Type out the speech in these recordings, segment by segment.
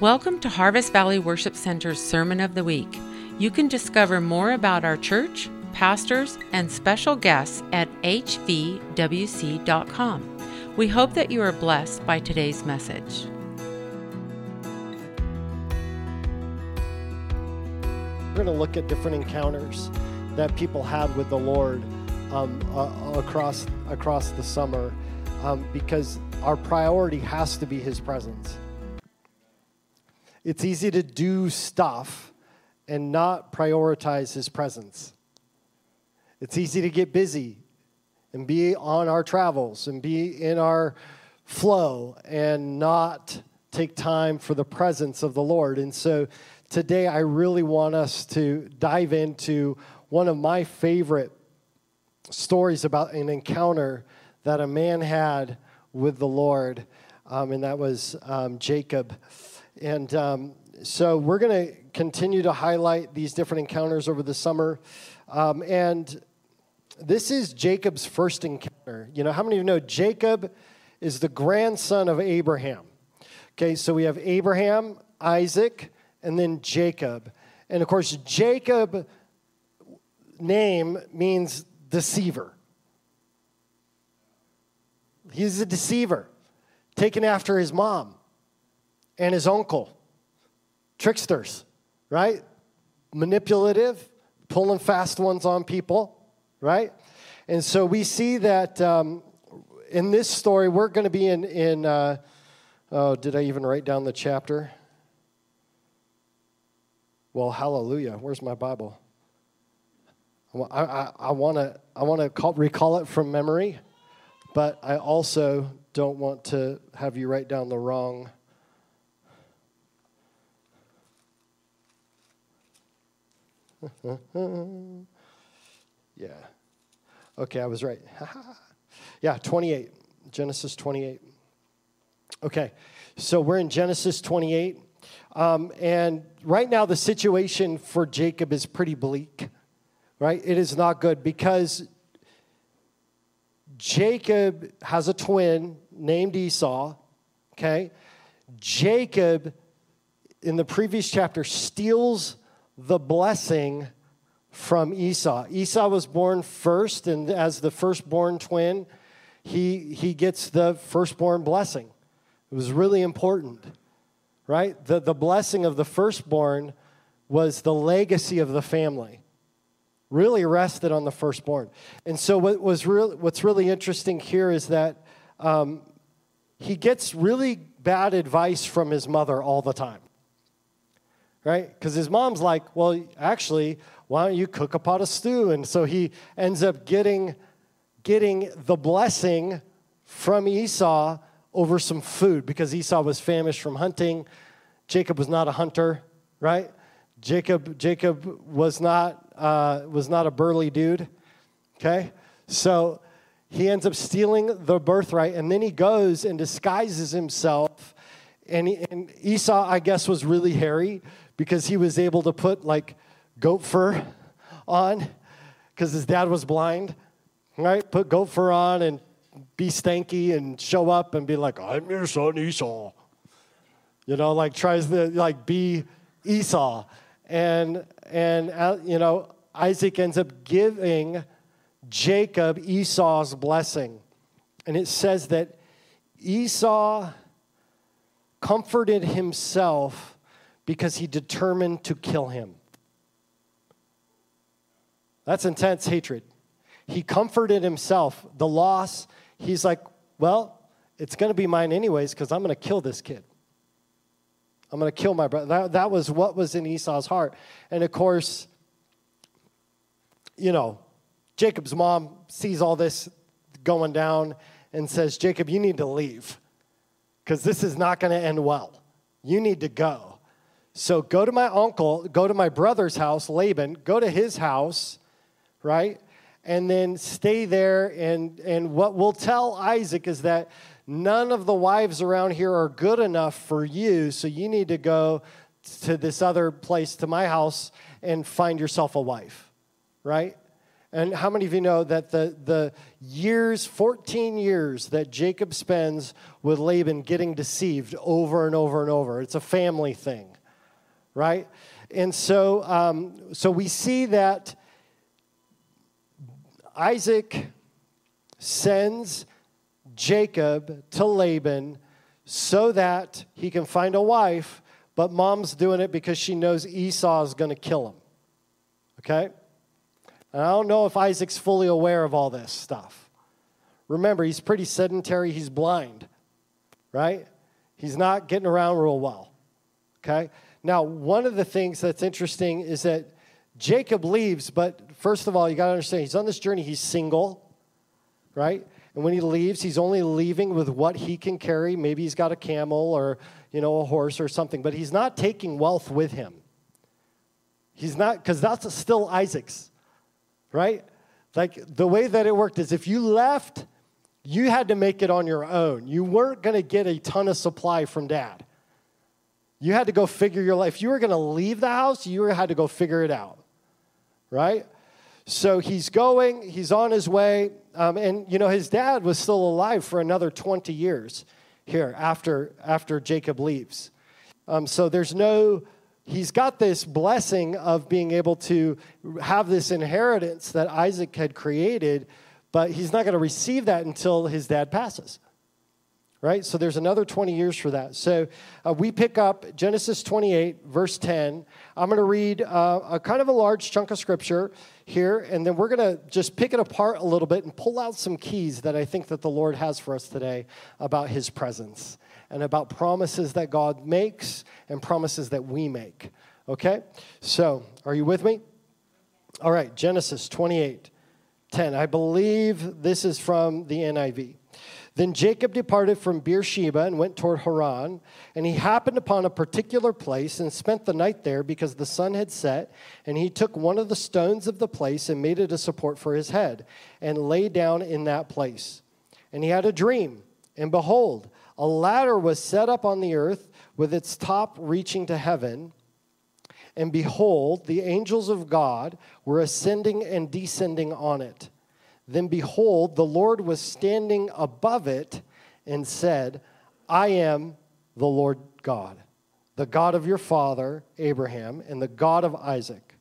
Welcome to Harvest Valley Worship Center's Sermon of the Week. You can discover more about our church, pastors, and special guests at hvwc.com. We hope that you are blessed by today's message. We're going to look at different encounters that people had with the Lord um, uh, across across the summer, um, because our priority has to be His presence. It's easy to do stuff and not prioritize His presence. It's easy to get busy and be on our travels and be in our flow and not take time for the presence of the Lord. And so today I really want us to dive into one of my favorite stories about an encounter that a man had with the Lord, um, and that was um, Jacob. And um, so we're going to continue to highlight these different encounters over the summer. Um, and this is Jacob's first encounter. You know, how many of you know Jacob is the grandson of Abraham? Okay, so we have Abraham, Isaac, and then Jacob. And of course, Jacob name means deceiver. He's a deceiver, taken after his mom and his uncle. Tricksters, right? Manipulative, pulling fast ones on people, right? And so we see that um, in this story, we're going to be in, in uh, oh, did I even write down the chapter? Well, hallelujah. Where's my Bible? I, I, I want to I wanna recall it from memory, but I also don't want to have you write down the wrong yeah. Okay, I was right. yeah, 28. Genesis 28. Okay, so we're in Genesis 28. Um, and right now, the situation for Jacob is pretty bleak, right? It is not good because Jacob has a twin named Esau, okay? Jacob, in the previous chapter, steals the blessing from Esau. Esau was born first, and as the firstborn twin, he, he gets the firstborn blessing. It was really important, right? The, the blessing of the firstborn was the legacy of the family. Really rested on the firstborn. And so, what was real, what's really interesting here is that um, he gets really bad advice from his mother all the time right? Because his mom's like, well, actually, why don't you cook a pot of stew? And so he ends up getting, getting the blessing from Esau over some food because Esau was famished from hunting. Jacob was not a hunter, right? Jacob, Jacob was not, uh, was not a burly dude, okay? So he ends up stealing the birthright, and then he goes and disguises himself. And, and Esau, I guess, was really hairy because he was able to put like goat fur on because his dad was blind, right? Put goat fur on and be stanky and show up and be like, I'm your son Esau. You know, like tries to like be Esau. And, and uh, you know, Isaac ends up giving Jacob Esau's blessing. And it says that Esau comforted himself because he determined to kill him. That's intense hatred. He comforted himself. The loss, he's like, well, it's going to be mine anyways because I'm going to kill this kid. I'm going to kill my brother. That, that was what was in Esau's heart. And of course, you know, Jacob's mom sees all this going down and says, Jacob, you need to leave because this is not going to end well. You need to go. So go to my uncle, go to my brother's house, Laban, go to his house, right? And then stay there. And, and what we'll tell Isaac is that none of the wives around here are good enough for you, so you need to go to this other place, to my house, and find yourself a wife, right? And how many of you know that the, the years, 14 years that Jacob spends with Laban getting deceived over and over and over? It's a family thing, right? And so, um, so we see that Isaac sends Jacob to Laban so that he can find a wife, but mom's doing it because she knows Esau is going to kill him. Okay? And I don't know if Isaac's fully aware of all this stuff. Remember, he's pretty sedentary, he's blind, right? He's not getting around real well. Okay? Now, one of the things that's interesting is that Jacob leaves, but first of all, you got to understand he's on this journey, he's single, right? And when he leaves, he's only leaving with what he can carry. Maybe he's got a camel or, you know, a horse or something, but he's not taking wealth with him. He's not, because that's still Isaac's right? Like the way that it worked is if you left, you had to make it on your own. You weren't going to get a ton of supply from dad. You had to go figure your life. If you were going to leave the house, you had to go figure it out, right? So he's going, he's on his way, um, and you know his dad was still alive for another 20 years here after after Jacob leaves. Um, so there's no he's got this blessing of being able to have this inheritance that Isaac had created, but he's not going to receive that until his dad passes. Right? So there's another 20 years for that. So uh, we pick up Genesis 28, verse 10. I'm going to read uh, a kind of a large chunk of scripture here, and then we're going to just pick it apart a little bit and pull out some keys that I think that the Lord has for us today about his presence and about promises that God makes and promises that we make. Okay? So, are you with me? All right, Genesis 28 10. I believe this is from the NIV. Then Jacob departed from Beersheba and went toward Haran, and he happened upon a particular place and spent the night there because the sun had set. And he took one of the stones of the place and made it a support for his head, and lay down in that place. And he had a dream, and behold, a ladder was set up on the earth with its top reaching to heaven. And behold, the angels of God were ascending and descending on it. Then behold, the Lord was standing above it and said, I am the Lord God, the God of your father Abraham, and the God of Isaac.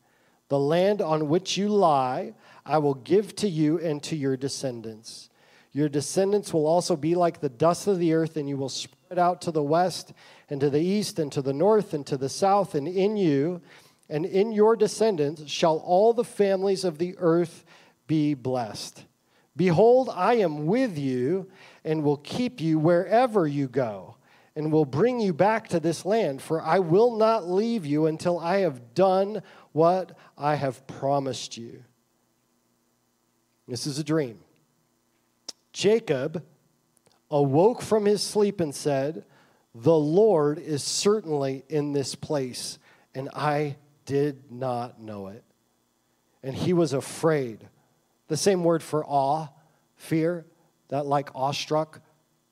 The land on which you lie, I will give to you and to your descendants. Your descendants will also be like the dust of the earth, and you will spread out to the west and to the east and to the north and to the south, and in you and in your descendants shall all the families of the earth be blessed. Behold, I am with you and will keep you wherever you go, and will bring you back to this land, for I will not leave you until I have done what I have promised you. This is a dream. Jacob awoke from his sleep and said, The Lord is certainly in this place, and I did not know it. And he was afraid. The same word for awe, fear, that like awestruck,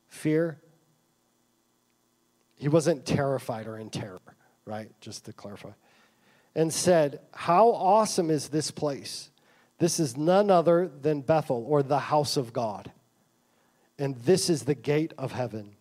fear. He wasn't terrified or in terror, right? Just to clarify. And said, How awesome is this place? This is none other than Bethel or the house of God and this is the gate of heaven.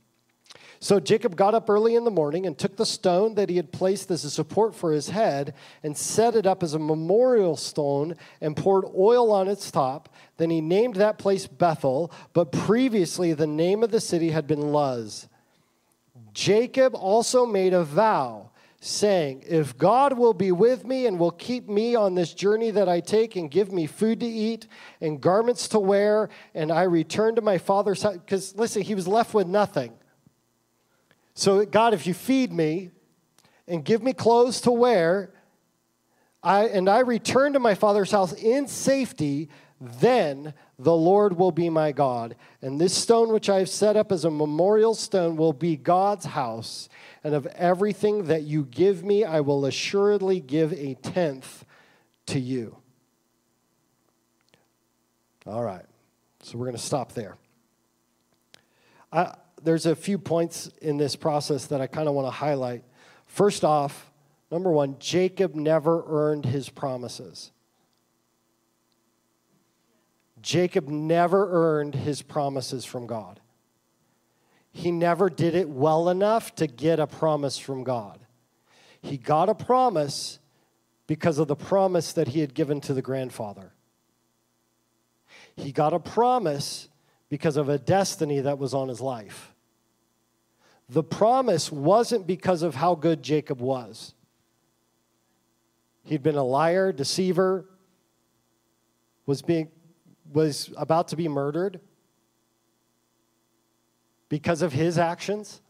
So Jacob got up early in the morning and took the stone that he had placed as a support for his head and set it up as a memorial stone and poured oil on its top. Then he named that place Bethel, but previously the name of the city had been Luz. Jacob also made a vow saying, If God will be with me and will keep me on this journey that I take and give me food to eat and garments to wear, and I return to my father's house, because listen, he was left with nothing. So, God, if you feed me and give me clothes to wear, I, and I return to my father's house in safety, then the Lord will be my God. And this stone which I have set up as a memorial stone will be God's house and of everything that you give me, I will assuredly give a tenth to you. All right, so we're going to stop there. I, there's a few points in this process that I kind of want to highlight. First off, number one, Jacob never earned his promises. Jacob never earned his promises from God. He never did it well enough to get a promise from God. He got a promise because of the promise that he had given to the grandfather. He got a promise because of a destiny that was on his life. The promise wasn't because of how good Jacob was. He'd been a liar, deceiver, was being was about to be murdered because of his actions.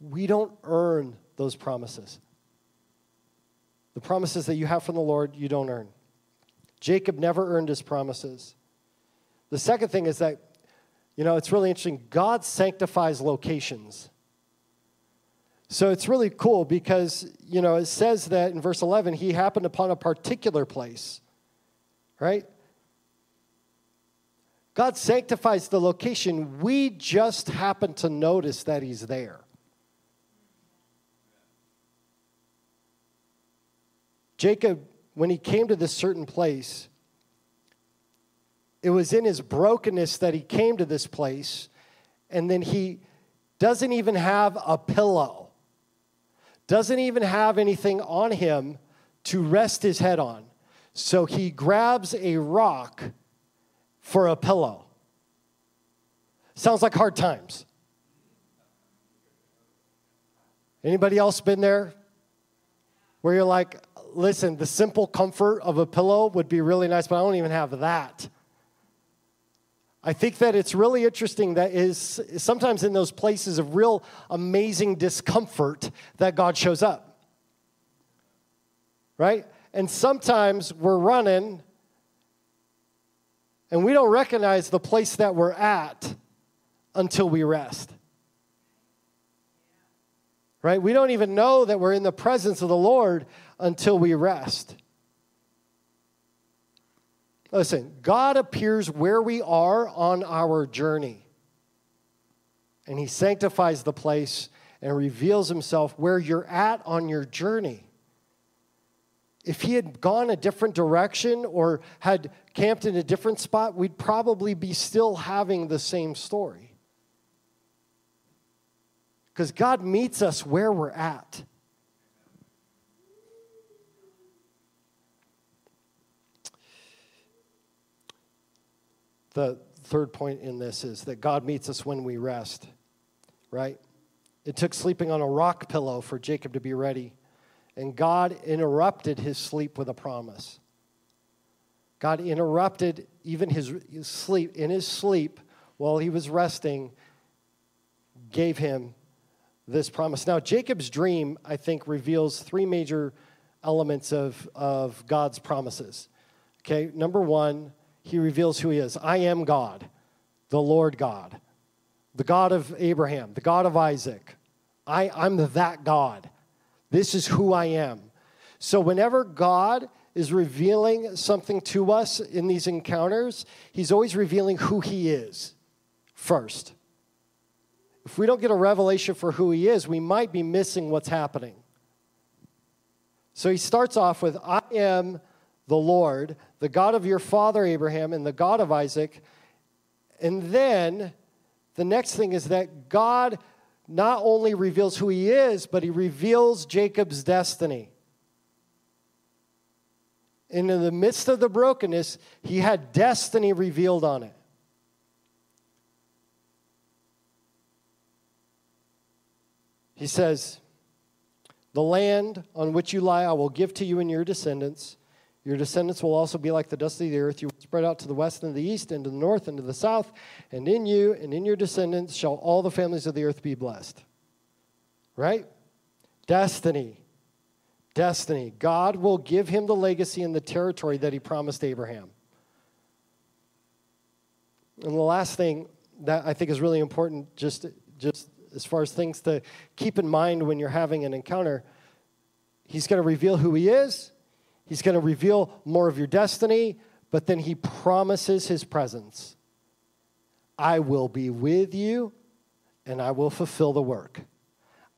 We don't earn those promises. The promises that you have from the Lord, you don't earn. Jacob never earned his promises. The second thing is that, you know, it's really interesting. God sanctifies locations. So it's really cool because, you know, it says that in verse 11, he happened upon a particular place, right? God sanctifies the location. We just happen to notice that he's there. Jacob, when he came to this certain place, it was in his brokenness that he came to this place, and then he doesn't even have a pillow, doesn't even have anything on him to rest his head on. So he grabs a rock for a pillow. Sounds like hard times. Anybody else been there? Where you're like, listen, the simple comfort of a pillow would be really nice, but I don't even have that. I think that it's really interesting that is sometimes in those places of real amazing discomfort that God shows up. Right? And sometimes we're running and we don't recognize the place that we're at until we rest. Right? We don't even know that we're in the presence of the Lord until we rest. Listen, God appears where we are on our journey. And He sanctifies the place and reveals Himself where you're at on your journey. If He had gone a different direction or had camped in a different spot, we'd probably be still having the same story. Because God meets us where we're at. The third point in this is that God meets us when we rest, right? It took sleeping on a rock pillow for Jacob to be ready, and God interrupted his sleep with a promise. God interrupted even his, his sleep, in his sleep, while he was resting, gave him this promise. Now, Jacob's dream, I think, reveals three major elements of, of God's promises. Okay, number one, he reveals who he is I am God, the Lord God, the God of Abraham, the God of Isaac. I, I'm that God. This is who I am. So, whenever God is revealing something to us in these encounters, he's always revealing who he is first. If we don't get a revelation for who he is, we might be missing what's happening. So he starts off with, I am the Lord, the God of your father Abraham, and the God of Isaac. And then the next thing is that God not only reveals who he is, but he reveals Jacob's destiny. And in the midst of the brokenness, he had destiny revealed on it. He says, The land on which you lie I will give to you and your descendants your descendants will also be like the dust of the earth. You will spread out to the west and the east, and to the north and to the south. And in you and in your descendants shall all the families of the earth be blessed. Right? Destiny. Destiny. God will give him the legacy and the territory that he promised Abraham. And the last thing that I think is really important, just, just as far as things to keep in mind when you're having an encounter, he's going to reveal who he is He's going to reveal more of your destiny, but then he promises his presence. I will be with you and I will fulfill the work.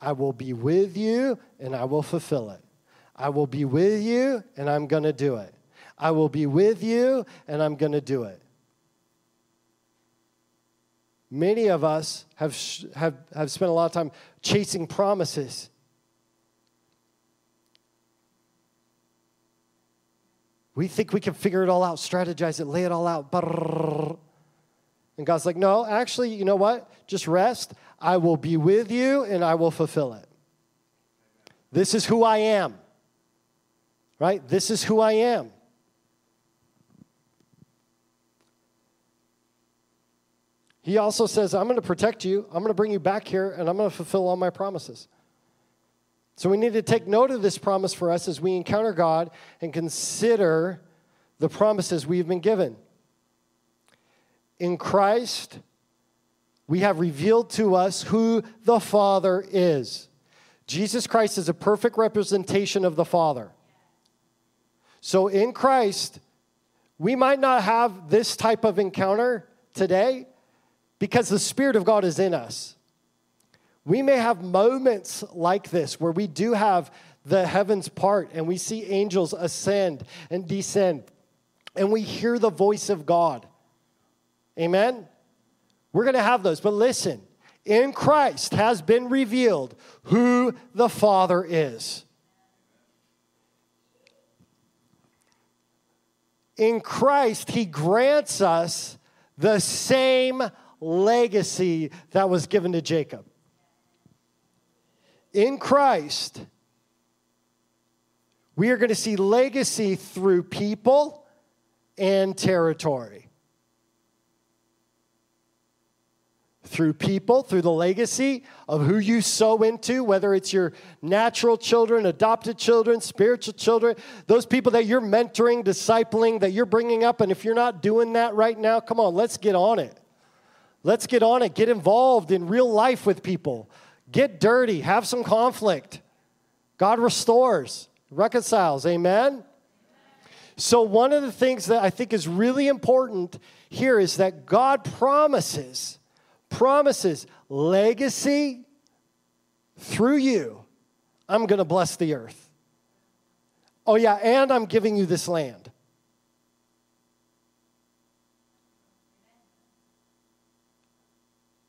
I will be with you and I will fulfill it. I will be with you and I'm going to do it. I will be with you, and I'm going to do it. Many of us have, have, have spent a lot of time chasing promises. We think we can figure it all out, strategize it, lay it all out. And God's like, no, actually, you know what? Just rest. I will be with you and I will fulfill it. This is who I am. Right? This is who I am. He also says, I'm going to protect you. I'm going to bring you back here and I'm going to fulfill all my promises. So we need to take note of this promise for us as we encounter God and consider the promises we've been given. In Christ, we have revealed to us who the Father is. Jesus Christ is a perfect representation of the Father. So in Christ, we might not have this type of encounter today, because the Spirit of God is in us. We may have moments like this where we do have the heavens part and we see angels ascend and descend and we hear the voice of God. Amen? We're going to have those. But listen, in Christ has been revealed who the Father is. In Christ, He grants us the same legacy that was given to Jacob. In Christ, we are going to see legacy through people and territory. Through people, through the legacy of who you sow into, whether it's your natural children, adopted children, spiritual children, those people that you're mentoring, discipling, that you're bringing up. And if you're not doing that right now, come on, let's get on it. Let's get on it. Get involved in real life with people. Get dirty. Have some conflict. God restores, reconciles. Amen? So, one of the things that I think is really important here is that God promises, promises legacy through you. I'm going to bless the earth. Oh, yeah, and I'm giving you this land.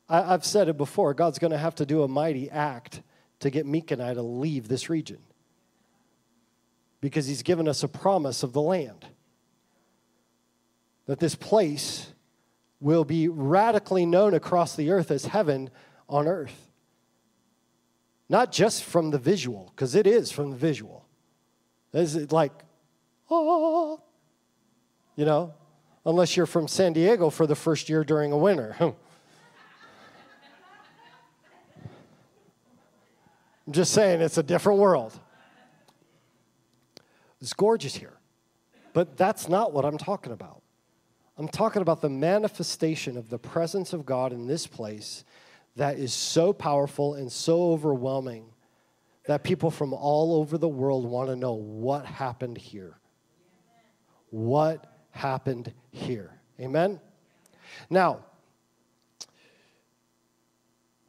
I, have said it before God's going to have to do a mighty act to get Meek and I to leave this region because He's given us a promise of the land. That this place will be radically known across the earth as heaven on earth. Not just from the visual, because it is from the visual. Is it like, oh, you know, unless you're from San Diego for the first year during a winter. I'm just saying it's a different world. It's gorgeous here. But that's not what I'm talking about. I'm talking about the manifestation of the presence of God in this place that is so powerful and so overwhelming that people from all over the world want to know what happened here. What happened here? Amen? Now,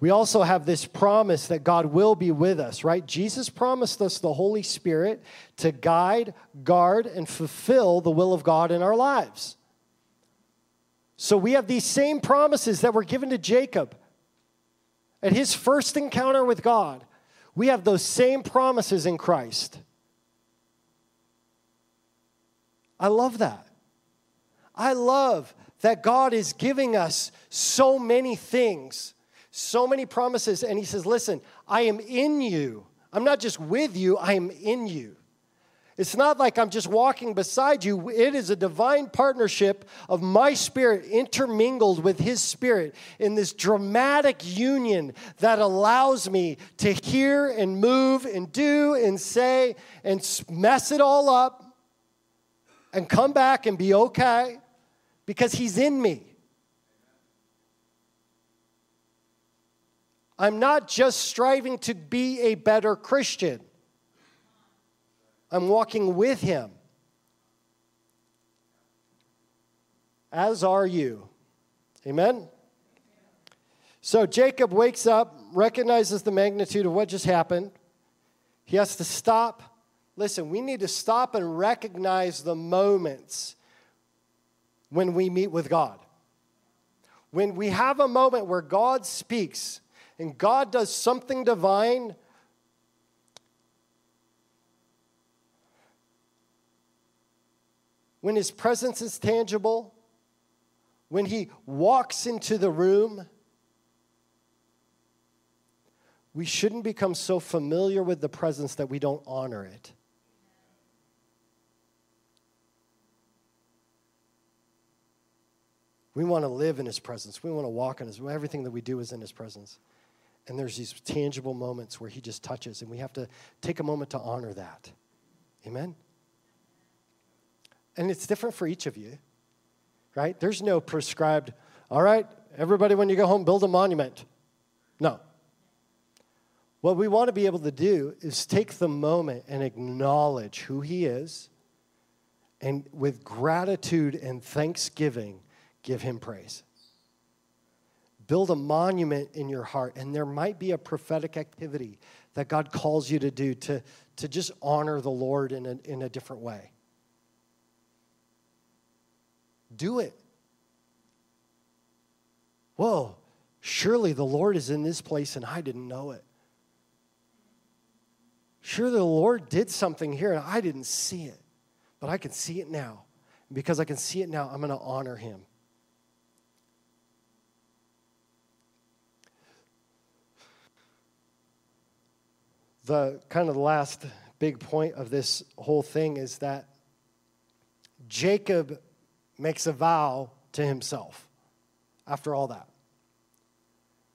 we also have this promise that God will be with us, right? Jesus promised us the Holy Spirit to guide, guard, and fulfill the will of God in our lives. So we have these same promises that were given to Jacob at his first encounter with God. We have those same promises in Christ. I love that. I love that God is giving us so many things so many promises. And he says, Listen, I am in you. I'm not just with you, I am in you. It's not like I'm just walking beside you. It is a divine partnership of my spirit intermingled with his spirit in this dramatic union that allows me to hear and move and do and say and mess it all up and come back and be okay because he's in me. I'm not just striving to be a better Christian, I'm walking with Him. As are you. Amen? So Jacob wakes up, recognizes the magnitude of what just happened. He has to stop listen, we need to stop and recognize the moments when we meet with God. When we have a moment where God speaks and God does something divine, when his presence is tangible, when he walks into the room, we shouldn't become so familiar with the presence that we don't honor it. We want to live in his presence. We want to walk in his everything that we do is in his presence. And there's these tangible moments where he just touches and we have to take a moment to honor that. Amen. And it's different for each of you. Right? There's no prescribed, all right, everybody when you go home build a monument. No. What we want to be able to do is take the moment and acknowledge who he is and with gratitude and thanksgiving give him praise. Build a monument in your heart, and there might be a prophetic activity that God calls you to do to, to just honor the Lord in a, in a different way. Do it. Whoa, surely the Lord is in this place and I didn't know it. Sure, the Lord did something here and I didn't see it, but I can see it now. Because I can see it now, I'm going to honor him. The kind of the last big point of this whole thing is that Jacob makes a vow to himself after all that.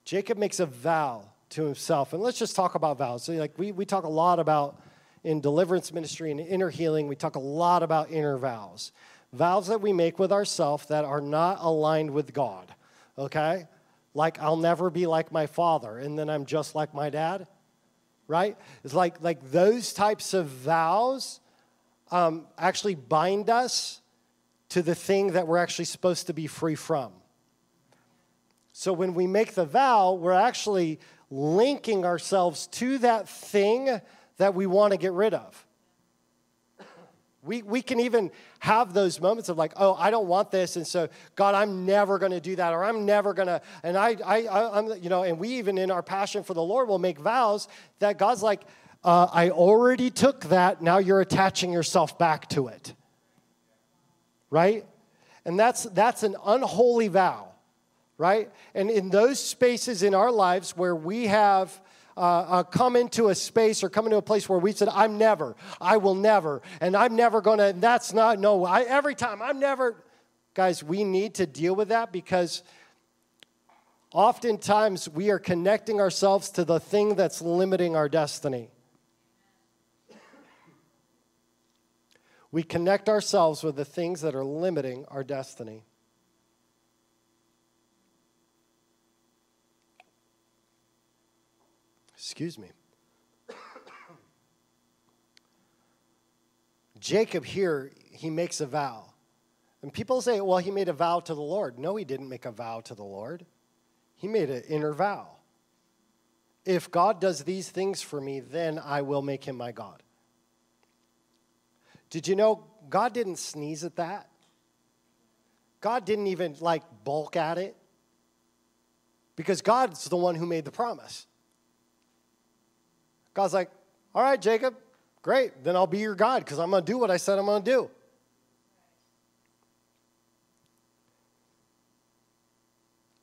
Jacob makes a vow to himself. And let's just talk about vows. So, like, we, we talk a lot about in deliverance ministry and inner healing, we talk a lot about inner vows. Vows that we make with ourselves that are not aligned with God, okay? Like, I'll never be like my father, and then I'm just like my dad right? It's like, like those types of vows um, actually bind us to the thing that we're actually supposed to be free from. So when we make the vow, we're actually linking ourselves to that thing that we want to get rid of. We, we can even have those moments of like, oh, I don't want this. And so, God, I'm never going to do that, or I'm never going to. And I, I, I, am you know, and we even in our passion for the Lord will make vows that God's like, uh, I already took that. Now you're attaching yourself back to it. Right? And that's, that's an unholy vow, right? And in those spaces in our lives where we have uh, uh, come into a space or come into a place where we said, I'm never, I will never, and I'm never going to, that's not, no, I, every time, I'm never. Guys, we need to deal with that because oftentimes we are connecting ourselves to the thing that's limiting our destiny. We connect ourselves with the things that are limiting our destiny. Excuse me. Jacob here, he makes a vow. And people say, well, he made a vow to the Lord. No, he didn't make a vow to the Lord. He made an inner vow. If God does these things for me, then I will make him my God. Did you know God didn't sneeze at that? God didn't even like bulk at it because God's the one who made the promise. God's like, all right, Jacob, great. Then I'll be your God because I'm going to do what I said I'm going to do.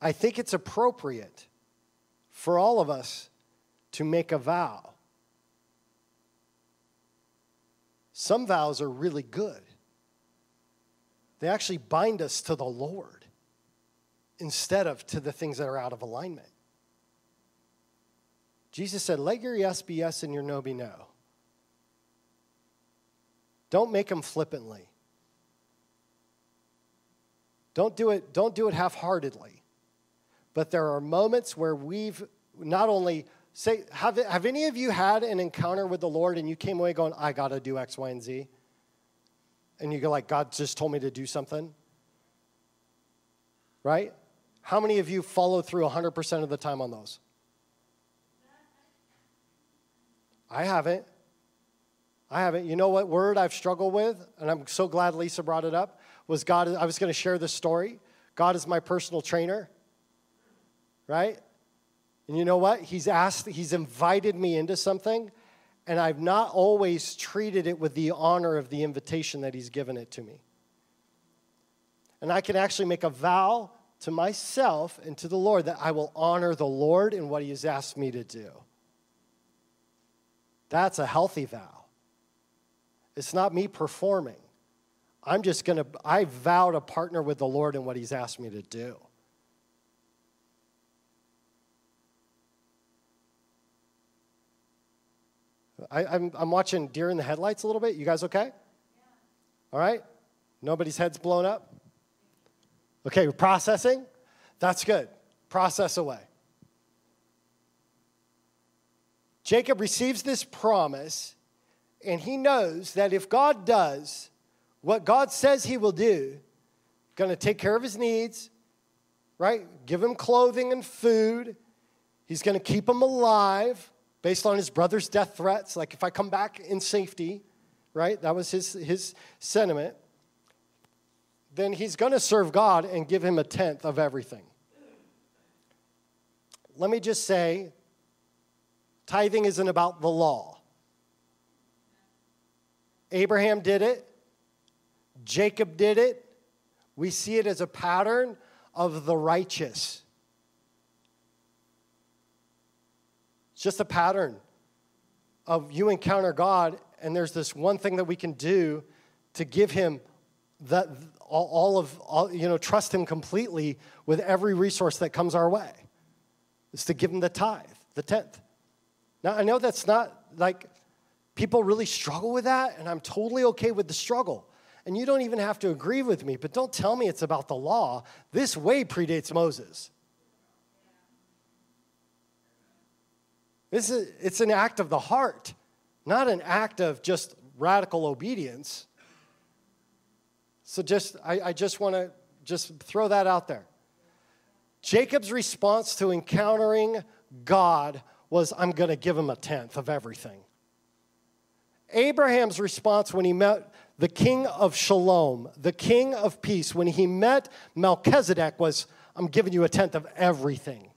I think it's appropriate for all of us to make a vow. Some vows are really good. They actually bind us to the Lord instead of to the things that are out of alignment. Jesus said, Let your yes be yes and your no be no. Don't make them flippantly. Don't do it, don't do it half-heartedly. But there are moments where we've not only say, have, have any of you had an encounter with the Lord and you came away going, I gotta do X, Y, and Z? And you go like, God just told me to do something? Right? How many of you follow through 100% of the time on those? I haven't. I haven't. You know what word I've struggled with? And I'm so glad Lisa brought it up. Was God, I was going to share this story. God is my personal trainer, right? And you know what? He's asked, he's invited me into something, and I've not always treated it with the honor of the invitation that he's given it to me. And I can actually make a vow to myself and to the Lord that I will honor the Lord in what he has asked me to do. That's a healthy vow. It's not me performing. I'm just going to, I vow to partner with the Lord in what He's asked me to do. I, am I'm, I'm watching Deer in the Headlights a little bit. You guys okay? Yeah. All right? Nobody's head's blown up? Okay, we're processing? That's good. Process away. Jacob receives this promise, and he knows that if God does what God says he will do, going to take care of his needs, right? Give him clothing and food. He's going to keep him alive based on his brother's death threats. Like, if I come back in safety, right? That was his, his sentiment. Then he's going to serve God and give him a tenth of everything. Let me just say tithing isn't about the law. Abraham did it, Jacob did it. We see it as a pattern of the righteous. It's just a pattern of you encounter God, and there's this one thing that we can do to give Him that all of all, you know trust Him completely with every resource that comes our way. Is to give Him the tithe, the tenth. Now I know that's not like people really struggle with that, and I'm totally okay with the struggle and you don't even have to agree with me, but don't tell me it's about the law. This way predates Moses. This is, it's an act of the heart, not an act of just radical obedience. So just I, I just want to just throw that out there. Jacob's response to encountering God was, I'm going to give him a tenth of everything. Abraham's response when he met the king of shalom, the king of peace, when he met Melchizedek, was, I'm giving you a tenth of everything.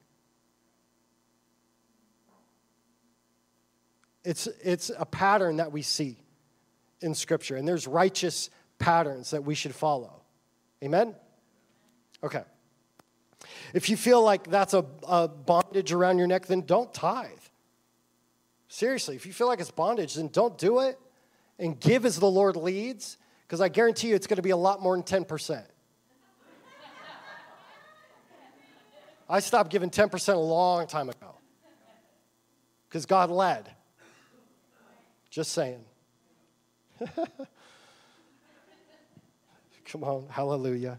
It's, it's a pattern that we see in Scripture, and there's righteous patterns that we should follow. Amen? Okay. If you feel like that's a, a bondage around your neck, then don't tithe. Seriously, if you feel like it's bondage, then don't do it and give as the Lord leads, because I guarantee you it's going to be a lot more than 10%. I stopped giving 10% a long time ago because God led. Just saying. Come on, hallelujah.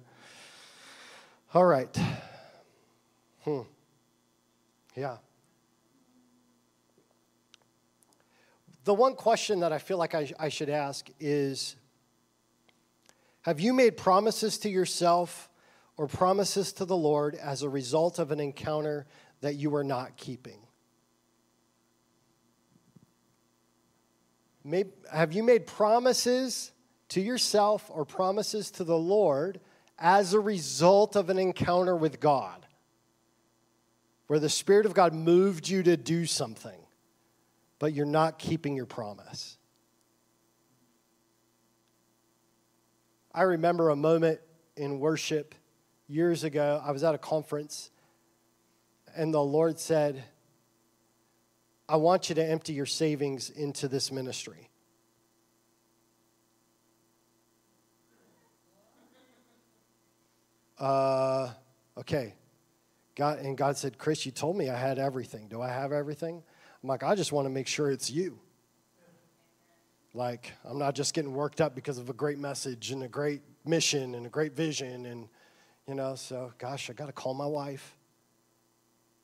All right. Hmm. Yeah. The one question that I feel like I, I should ask is Have you made promises to yourself or promises to the Lord as a result of an encounter that you are not keeping? Maybe, have you made promises to yourself or promises to the Lord as a result of an encounter with God? Where the Spirit of God moved you to do something but you're not keeping your promise. I remember a moment in worship years ago. I was at a conference, and the Lord said, I want you to empty your savings into this ministry. Uh, okay. God, and God said, Chris, you told me I had everything. Do I have everything? I'm like, I just want to make sure it's you. Like, I'm not just getting worked up because of a great message and a great mission and a great vision. And, you know, so gosh, I got to call my wife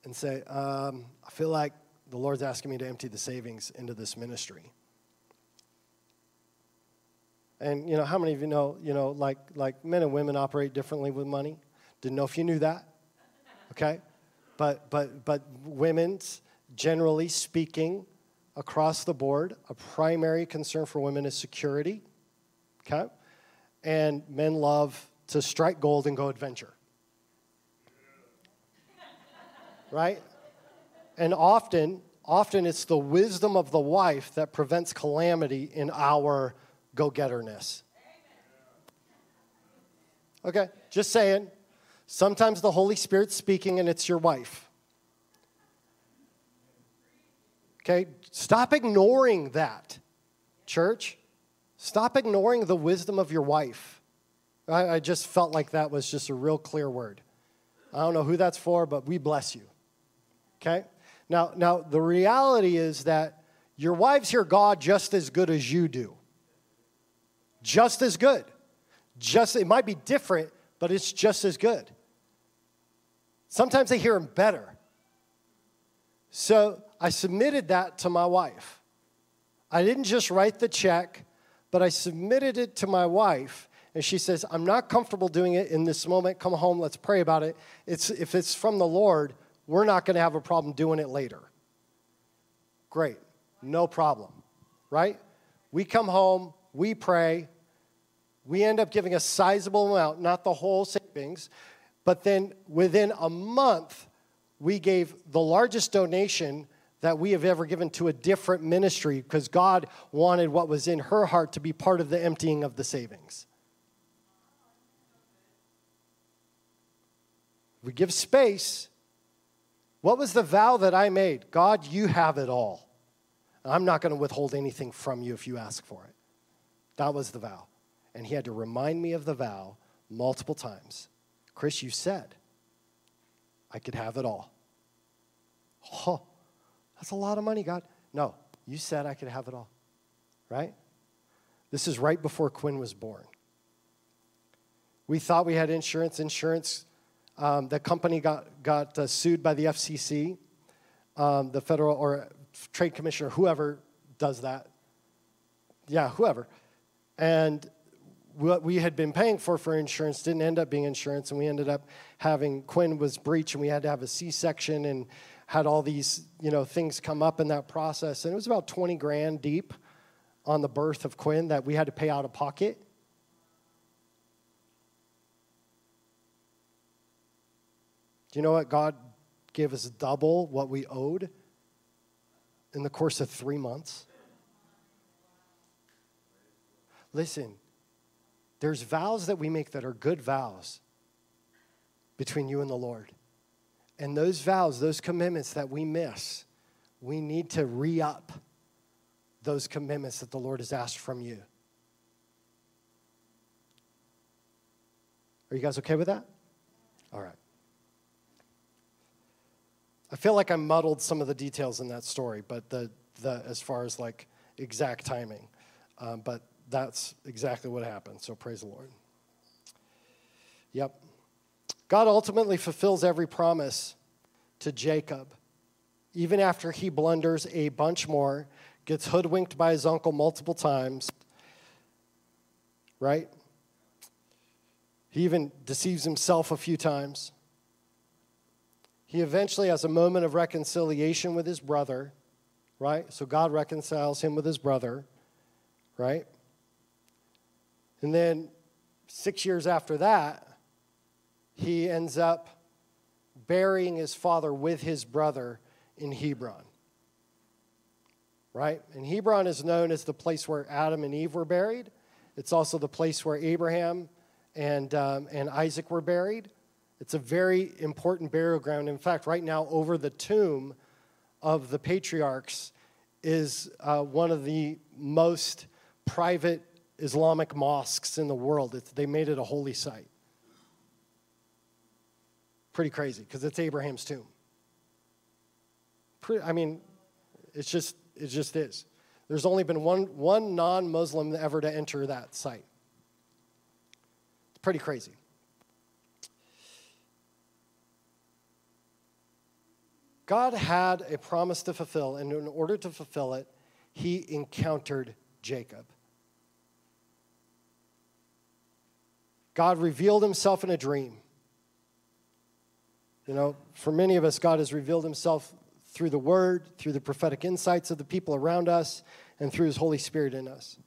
and say, um, I feel like the Lord's asking me to empty the savings into this ministry. And, you know, how many of you know, you know, like, like men and women operate differently with money? Didn't know if you knew that. Okay? But, but, but women's, generally speaking, across the board, a primary concern for women is security. Okay? And men love to strike gold and go adventure. Right? And often, often it's the wisdom of the wife that prevents calamity in our go getterness. Okay, just saying. Sometimes the Holy Spirit's speaking and it's your wife. Okay, stop ignoring that, church. Stop ignoring the wisdom of your wife. I, I, just felt like that was just a real clear word. I don't know who that's for, but we bless you. Okay? Now, now the reality is that your wives hear God just as good as you do. Just as good. Just it might be different, but it's just as good. Sometimes they hear him better. So I submitted that to my wife. I didn't just write the check, but I submitted it to my wife. And she says, I'm not comfortable doing it in this moment. Come home, let's pray about it. It's, if it's from the Lord, we're not going to have a problem doing it later. Great, no problem, right? We come home, we pray, we end up giving a sizable amount, not the whole savings, but then within a month, we gave the largest donation that we have ever given to a different ministry because God wanted what was in her heart to be part of the emptying of the savings. We give space. What was the vow that I made? God, you have it all. I'm not going to withhold anything from you if you ask for it. That was the vow. And he had to remind me of the vow multiple times. Chris, you said I could have it all. Oh, that's a lot of money, God. No, you said I could have it all, right? This is right before Quinn was born. We thought we had insurance. Insurance, um, the company got, got uh, sued by the FCC, um, the federal or trade commissioner, whoever does that. Yeah, whoever. And what we had been paying for for insurance didn't end up being insurance, and we ended up having Quinn was breech, and we had to have a C-section, and had all these you know things come up in that process. And it was about 20 grand deep on the birth of quinn that we had to pay out of pocket. Do you know what? God gave us double what we owed in the course of three months. Listen there's vows that we make that are good vows between you and the lord and those vows, those commitments that we miss, we need to re up those commitments that the Lord has asked from you. Are you guys okay with that? All right. I feel like I muddled some of the details in that story, but the, the as far as like exact timing, um, but that's exactly what happened. So praise the Lord. Yep. God ultimately fulfills every promise to Jacob, even after he blunders a bunch more, gets hoodwinked by his uncle multiple times, right? He even deceives himself a few times. He eventually has a moment of reconciliation with his brother, right? So God reconciles him with his brother, right? And then six years after that, he ends up burying his father with his brother in Hebron. Right? And Hebron is known as the place where Adam and Eve were buried. It's also the place where Abraham and, um, and Isaac were buried. It's a very important burial ground. In fact, right now, over the tomb of the patriarchs is uh, one of the most private Islamic mosques in the world. It's, they made it a holy site. Pretty crazy because it's Abraham's tomb. Pretty, I mean, it's just it just is. There's only been one one non-Muslim ever to enter that site. It's pretty crazy. God had a promise to fulfill, and in order to fulfill it, he encountered Jacob. God revealed himself in a dream. You know, for many of us, God has revealed himself through the word, through the prophetic insights of the people around us, and through his Holy Spirit in us.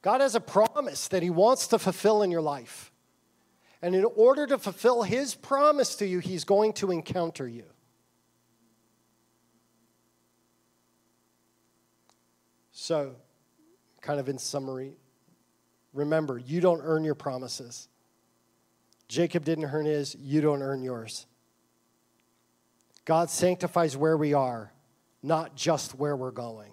God has a promise that he wants to fulfill in your life. And in order to fulfill his promise to you, he's going to encounter you. So, kind of in summary, remember, you don't earn your promises. Jacob didn't earn his, you don't earn yours. God sanctifies where we are, not just where we're going.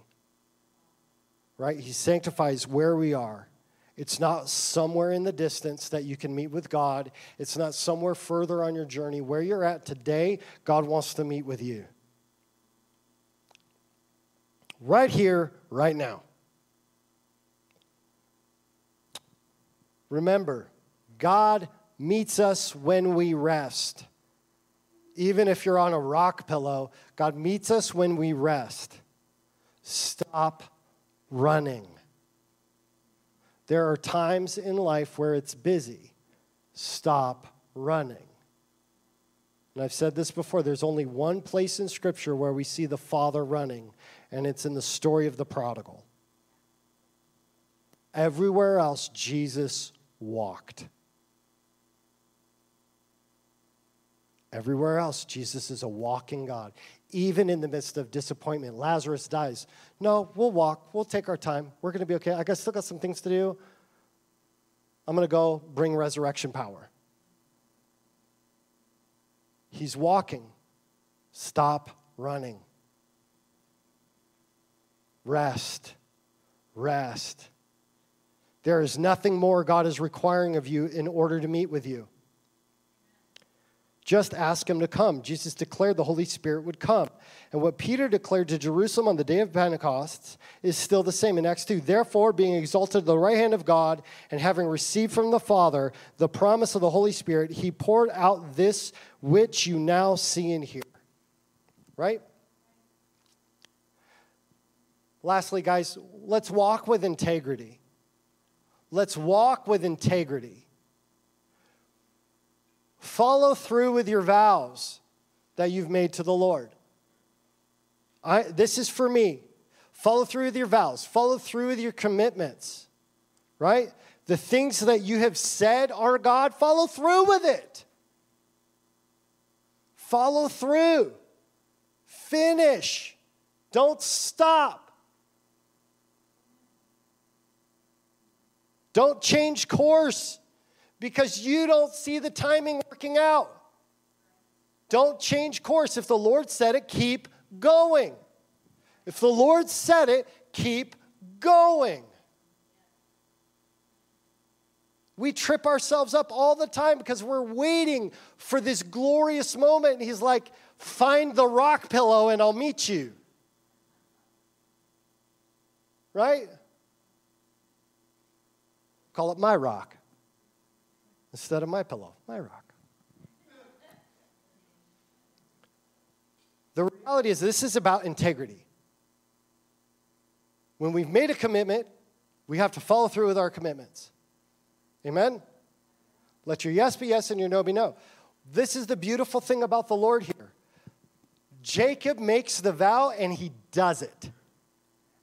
Right? He sanctifies where we are. It's not somewhere in the distance that you can meet with God. It's not somewhere further on your journey. Where you're at today, God wants to meet with you. Right here, right now. Remember, God meets us when we rest. Even if you're on a rock pillow, God meets us when we rest. Stop running. There are times in life where it's busy. Stop running. And I've said this before there's only one place in Scripture where we see the Father running, and it's in the story of the prodigal. Everywhere else, Jesus walked. Everywhere else, Jesus is a walking God. Even in the midst of disappointment, Lazarus dies. No, we'll walk. We'll take our time. We're going to be okay. I still got some things to do. I'm going to go bring resurrection power. He's walking. Stop running. Rest. Rest. There is nothing more God is requiring of you in order to meet with you. Just ask him to come. Jesus declared the Holy Spirit would come. And what Peter declared to Jerusalem on the day of Pentecost is still the same in Acts 2. Therefore, being exalted to the right hand of God and having received from the Father the promise of the Holy Spirit, he poured out this which you now see and hear. Right? Lastly, guys, let's walk with integrity. Let's walk with integrity. Follow through with your vows that you've made to the Lord. I, this is for me. Follow through with your vows, follow through with your commitments, right? The things that you have said are God, follow through with it. Follow through. Finish. Don't stop. Don't change course because you don't see the timing working out. Don't change course. If the Lord said it, keep going. If the Lord said it, keep going. We trip ourselves up all the time because we're waiting for this glorious moment. And He's like, find the rock pillow and I'll meet you. Right? Call it my rock instead of my pillow, my rock. The reality is, this is about integrity. When we've made a commitment, we have to follow through with our commitments. Amen? Let your yes be yes and your no be no. This is the beautiful thing about the Lord here. Jacob makes the vow and he does it.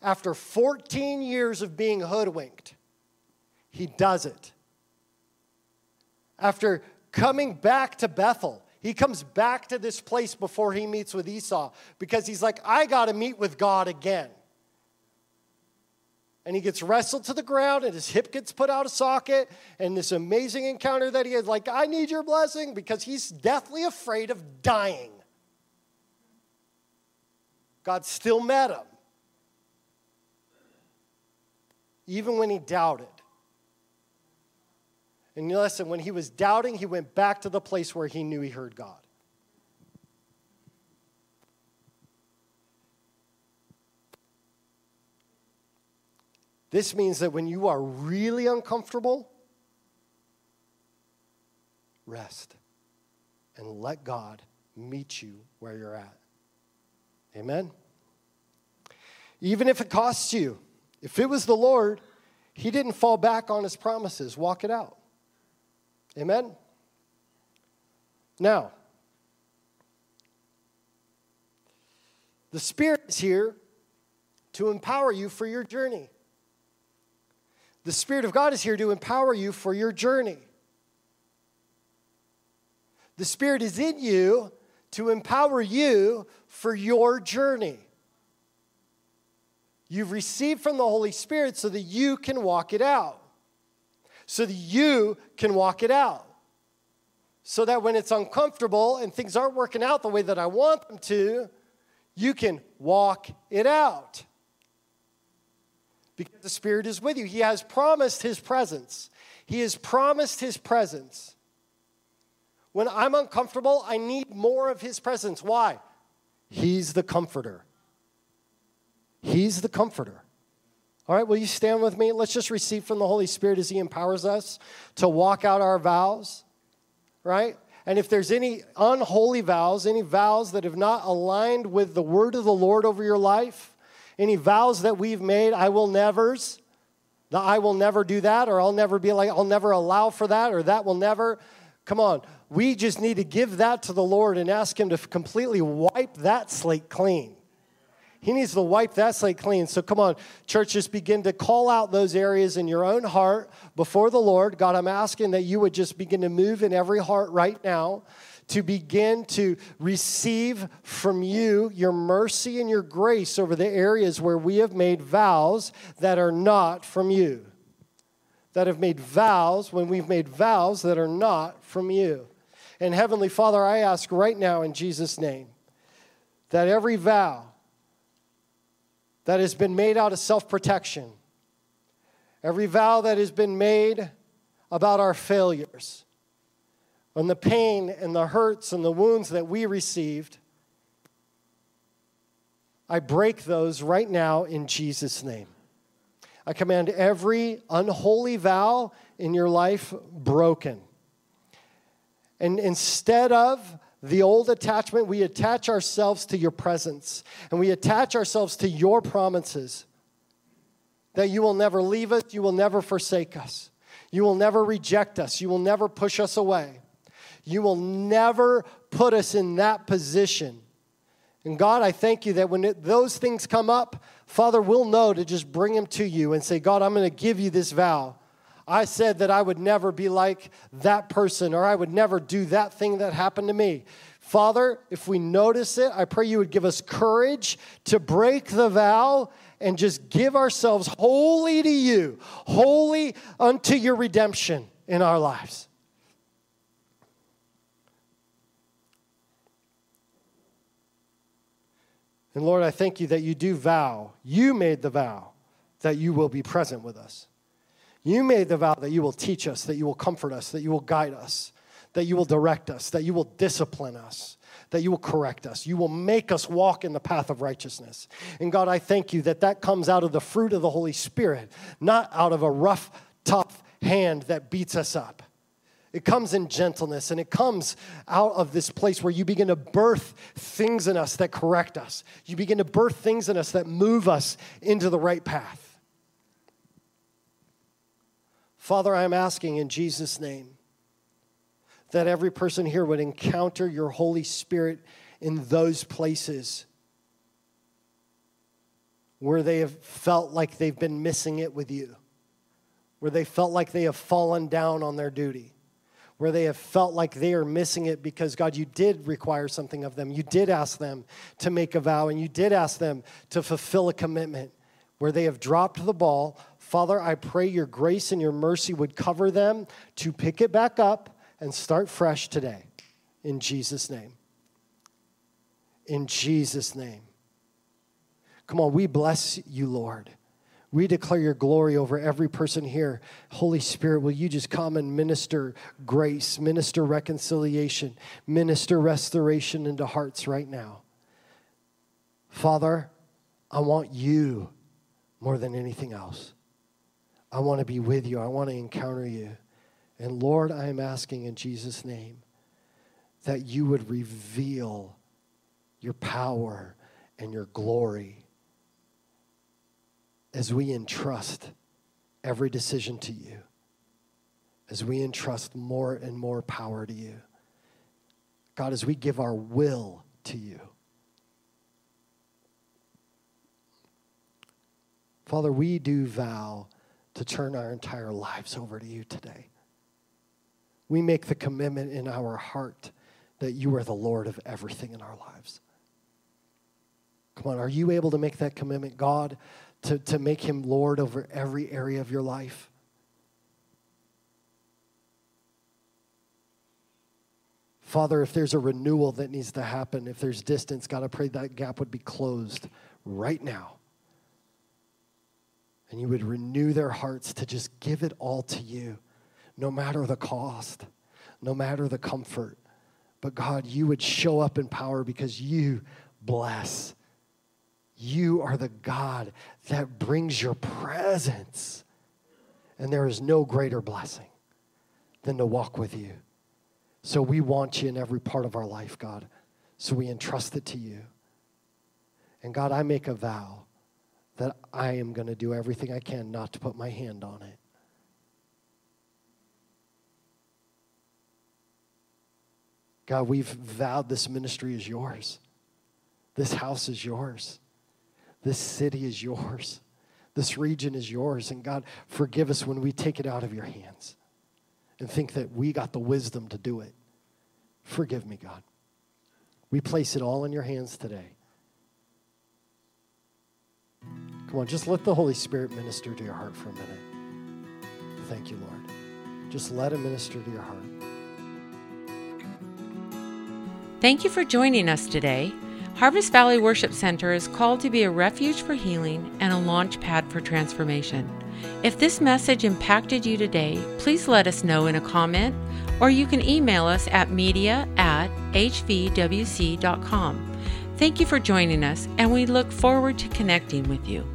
After 14 years of being hoodwinked, he does it after coming back to Bethel. He comes back to this place before he meets with Esau because he's like, I got to meet with God again. And he gets wrestled to the ground, and his hip gets put out of socket. And this amazing encounter that he had, like, I need your blessing because he's deathly afraid of dying. God still met him, even when he doubted. And listen, when he was doubting, he went back to the place where he knew he heard God. This means that when you are really uncomfortable, rest and let God meet you where you're at. Amen? Even if it costs you, if it was the Lord, He didn't fall back on His promises. Walk it out. Amen? Now, the Spirit is here to empower you for your journey. The Spirit of God is here to empower you for your journey. The Spirit is in you to empower you for your journey. You've received from the Holy Spirit so that you can walk it out. So that you can walk it out. So that when it's uncomfortable and things aren't working out the way that I want them to, you can walk it out because the Spirit is with you. He has promised His presence. He has promised His presence. When I'm uncomfortable, I need more of His presence. Why? He's the comforter. He's the comforter. All right, will you stand with me? Let's just receive from the Holy Spirit as He empowers us to walk out our vows, right? And if there's any unholy vows, any vows that have not aligned with the word of the Lord over your life, any vows that we've made, I will nevers. The I will never do that, or I'll never be like, I'll never allow for that, or that will never. Come on. We just need to give that to the Lord and ask Him to completely wipe that slate clean. He needs to wipe that slate clean. So come on, church, just begin to call out those areas in your own heart before the Lord. God, I'm asking that you would just begin to move in every heart right now to begin to receive from you your mercy and your grace over the areas where we have made vows that are not from you. That have made vows when we've made vows that are not from you. And Heavenly Father, I ask right now in Jesus' name that every vow that has been made out of self protection, every vow that has been made about our failures, and the pain and the hurts and the wounds that we received, I break those right now in Jesus' name. I command every unholy vow in your life broken. And instead of the old attachment, we attach ourselves to your presence and we attach ourselves to your promises that you will never leave us, you will never forsake us, you will never reject us, you will never push us away. You will never put us in that position. And God, I thank you that when it, those things come up, Father, we'll know to just bring them to you and say, God, I'm going to give you this vow. I said that I would never be like that person or I would never do that thing that happened to me. Father, if we notice it, I pray you would give us courage to break the vow and just give ourselves wholly to you, wholly unto your redemption in our lives. And Lord, I thank you that you do vow, you made the vow that you will be present with us. You made the vow that you will teach us, that you will comfort us, that you will guide us, that you will direct us, that you will discipline us, that you will correct us. You will make us walk in the path of righteousness. And God, I thank you that that comes out of the fruit of the Holy Spirit, not out of a rough, tough hand that beats us up. It comes in gentleness and it comes out of this place where you begin to birth things in us that correct us. You begin to birth things in us that move us into the right path. Father, I'm asking in Jesus' name that every person here would encounter your Holy Spirit in those places where they have felt like they've been missing it with you, where they felt like they have fallen down on their duty where they have felt like they are missing it because God, you did require something of them. You did ask them to make a vow and you did ask them to fulfill a commitment where they have dropped the ball. Father, I pray your grace and your mercy would cover them to pick it back up and start fresh today. In Jesus' name. In Jesus' name. Come on, we bless you, Lord. We declare your glory over every person here. Holy Spirit, will you just come and minister grace, minister reconciliation, minister restoration into hearts right now? Father, I want you more than anything else. I want to be with you, I want to encounter you. And Lord, I am asking in Jesus' name that you would reveal your power and your glory as we entrust every decision to you, as we entrust more and more power to you. God, as we give our will to you. Father, we do vow to turn our entire lives over to you today. We make the commitment in our heart that you are the Lord of everything in our lives. Come on, are you able to make that commitment, God, to, to make him Lord over every area of your life? Father, if there's a renewal that needs to happen, if there's distance, God, I pray that gap would be closed right now. And you would renew their hearts to just give it all to you, no matter the cost, no matter the comfort. But God, you would show up in power because you bless. You are the God that brings your presence. And there is no greater blessing than to walk with you. So we want you in every part of our life, God. So we entrust it to you. And God, I make a vow that I am going to do everything I can not to put my hand on it. God, we've vowed this ministry is yours. This house is yours. This city is yours. This region is yours. And God, forgive us when we take it out of your hands and think that we got the wisdom to do it. Forgive me, God. We place it all in your hands today. Come on, just let the Holy Spirit minister to your heart for a minute. Thank you, Lord. Just let him minister to your heart. Thank you for joining us today. Harvest Valley Worship Center is called to be a refuge for healing and a launch pad for transformation. If this message impacted you today, please let us know in a comment or you can email us at media at hvwc.com. Thank you for joining us, and we look forward to connecting with you.